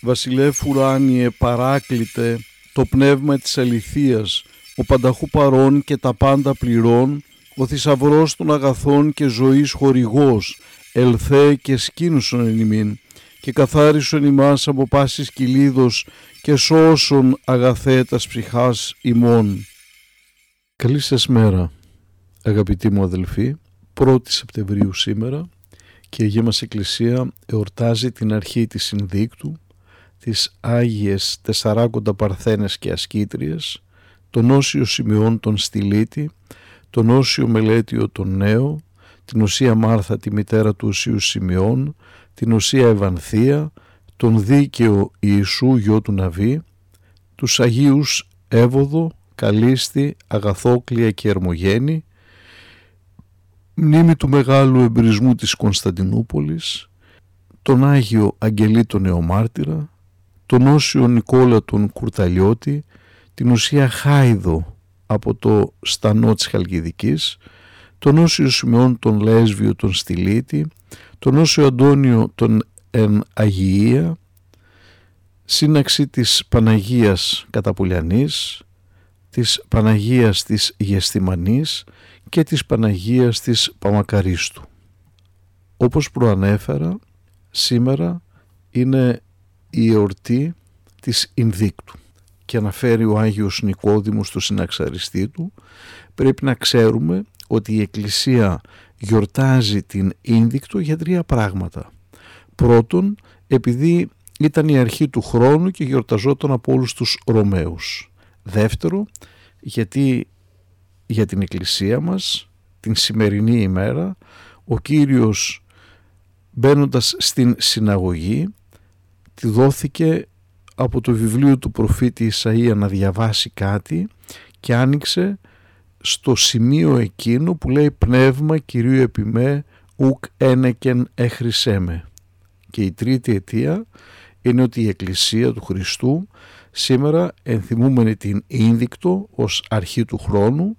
Βασιλεύ ουράνιε παράκλητε το πνεύμα της αληθείας, ο πανταχού παρών και τα πάντα πληρών, ο θησαυρός των αγαθών και ζωής χορηγός, ελθέ και σκήνουσον εν ημίν, και καθάρισον ημάς από πάσης κυλίδος και σώσον αγαθέτας ψυχάς ημών. Καλή σας μέρα, αγαπητοί μου αδελφοί, 1η Σεπτεμβρίου σήμερα και η Αγία μας Εκκλησία εορτάζει την αρχή της Συνδίκτου, τις Άγιες Τεσσαράκοντα Παρθένες και Ασκήτριες, τον Όσιο Σημειών τον Στυλίτη, τον Όσιο Μελέτιο τον Νέο, την Οσία Μάρθα τη μητέρα του Οσίου Σημειών, την Οσία Ευανθία, τον Δίκαιο Ιησού γιο του Ναβί, τους Αγίους Εύωδο, Καλίστη, Αγαθόκλια και Ερμογένη, μνήμη του μεγάλου εμπρισμού της Κωνσταντινούπολης, τον Άγιο Αγγελί τον Νεομάρτυρα, τον Όσιο Νικόλα τον Κουρταλιώτη, την ουσία Χάιδο από το στανό της Χαλκιδικής, τον Όσιο Σιμεών τον Λέσβιο τον Στυλίτη, τον Όσιο Αντώνιο τον Εν Αγιεία, σύναξη της Παναγίας Καταπουλιανής, της Παναγίας της Γεστημανής και της Παναγίας της Παμακαρίστου. Όπως προανέφερα, σήμερα είναι η εορτή της Ινδίκτου και αναφέρει ο Άγιος Νικόδημος στο συναξαριστή του πρέπει να ξέρουμε ότι η Εκκλησία γιορτάζει την Ίνδικτο για τρία πράγματα. Πρώτον, επειδή ήταν η αρχή του χρόνου και γιορταζόταν από όλους τους Ρωμαίους. Δεύτερο, γιατί για την Εκκλησία μας την σημερινή ημέρα ο Κύριος μπαίνοντας στην συναγωγή τη δόθηκε από το βιβλίο του προφήτη Ισαΐα να διαβάσει κάτι και άνοιξε στο σημείο εκείνο που λέει «Πνεύμα Κυρίου επιμέ ουκ ένεκεν με». Και η τρίτη αιτία είναι ότι η Εκκλησία του Χριστού σήμερα ενθυμούμενη την Ίνδικτο ως αρχή του χρόνου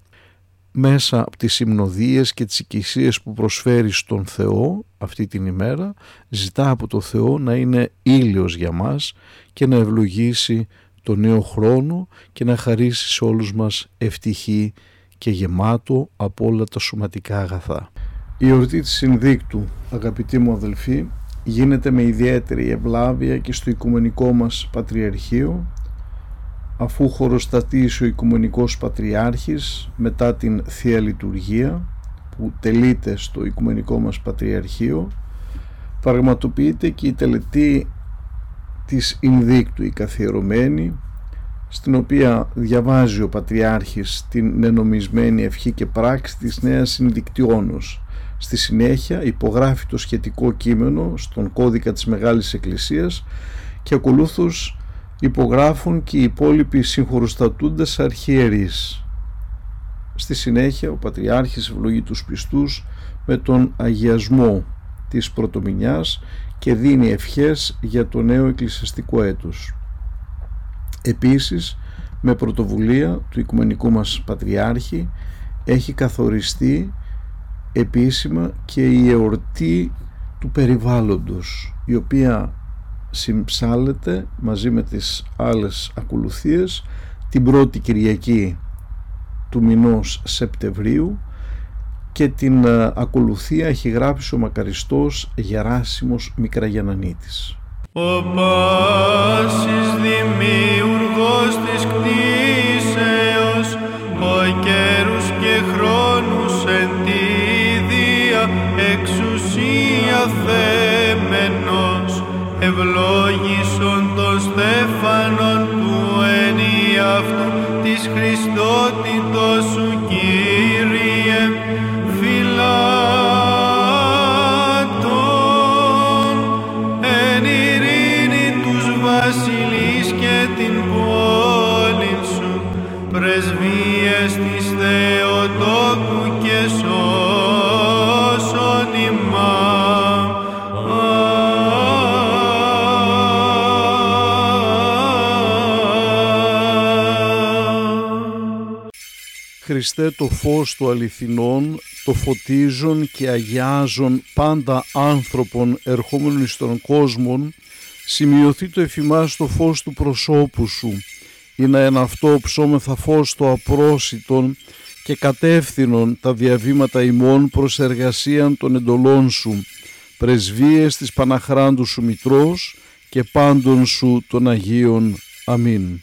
μέσα από τις συμνοδίες και τις οικησίες που προσφέρει στον Θεό αυτή την ημέρα ζητά από το Θεό να είναι ήλιος για μας και να ευλογήσει το νέο χρόνο και να χαρίσει σε όλους μας ευτυχή και γεμάτο από όλα τα σωματικά αγαθά. Η εορτή της Συνδίκτου, αγαπητοί μου αδελφοί, γίνεται με ιδιαίτερη ευλάβεια και στο Οικουμενικό μας Πατριαρχείο αφού χωροστατήσει ο Οικουμενικός Πατριάρχης μετά την Θεία Λειτουργία που τελείται στο Οικουμενικό μας Πατριαρχείο πραγματοποιείται και η τελετή της Ινδίκτου η καθιερωμένη στην οποία διαβάζει ο Πατριάρχης την νενομισμένη ευχή και πράξη της Νέας Συνδικτιόνος. Στη συνέχεια υπογράφει το σχετικό κείμενο στον κώδικα της Μεγάλης Εκκλησίας και ακολούθως υπογράφουν και οι υπόλοιποι συγχωροστατούντες αρχιερείς. Στη συνέχεια ο Πατριάρχης ευλογεί τους πιστούς με τον αγιασμό της πρωτομηνιάς και δίνει ευχές για το νέο εκκλησιαστικό έτος. Επίσης, με πρωτοβουλία του Οικουμενικού μας Πατριάρχη έχει καθοριστεί επίσημα και η εορτή του περιβάλλοντος η οποία συμψάλλεται μαζί με τις άλλες ακολουθίες την πρώτη Κυριακή του μηνός Σεπτεμβρίου και την ε, ακολουθία έχει γράψει ο μακαριστός Γεράσιμος Μικραγιανανίτης. Ο πάσης δημιουργός της κτίσεως, ο καιρούς και χρόνους εν τη δια εξουσία θέμενος, ευλόγησον των στέφανων του ενιαυτού της Χριστότητος σου Κύριε, φυλάτων. Εν ειρήνη τους βασιλείς και την πόλη σου, πρεσβείες Χριστέ το φως του αληθινών, το φωτίζον και αγιάζον πάντα άνθρωπον ερχόμενων εις τον κόσμο, σημειωθεί το εφημάς το φως του προσώπου σου, ή να εν αυτό ψώμεθα φως το απρόσιτον και κατεύθυνον τα διαβήματα ημών προς εργασίαν των εντολών σου, πρεσβείες της Παναχράντου σου Μητρός και πάντων σου των Αγίων. Αμήν.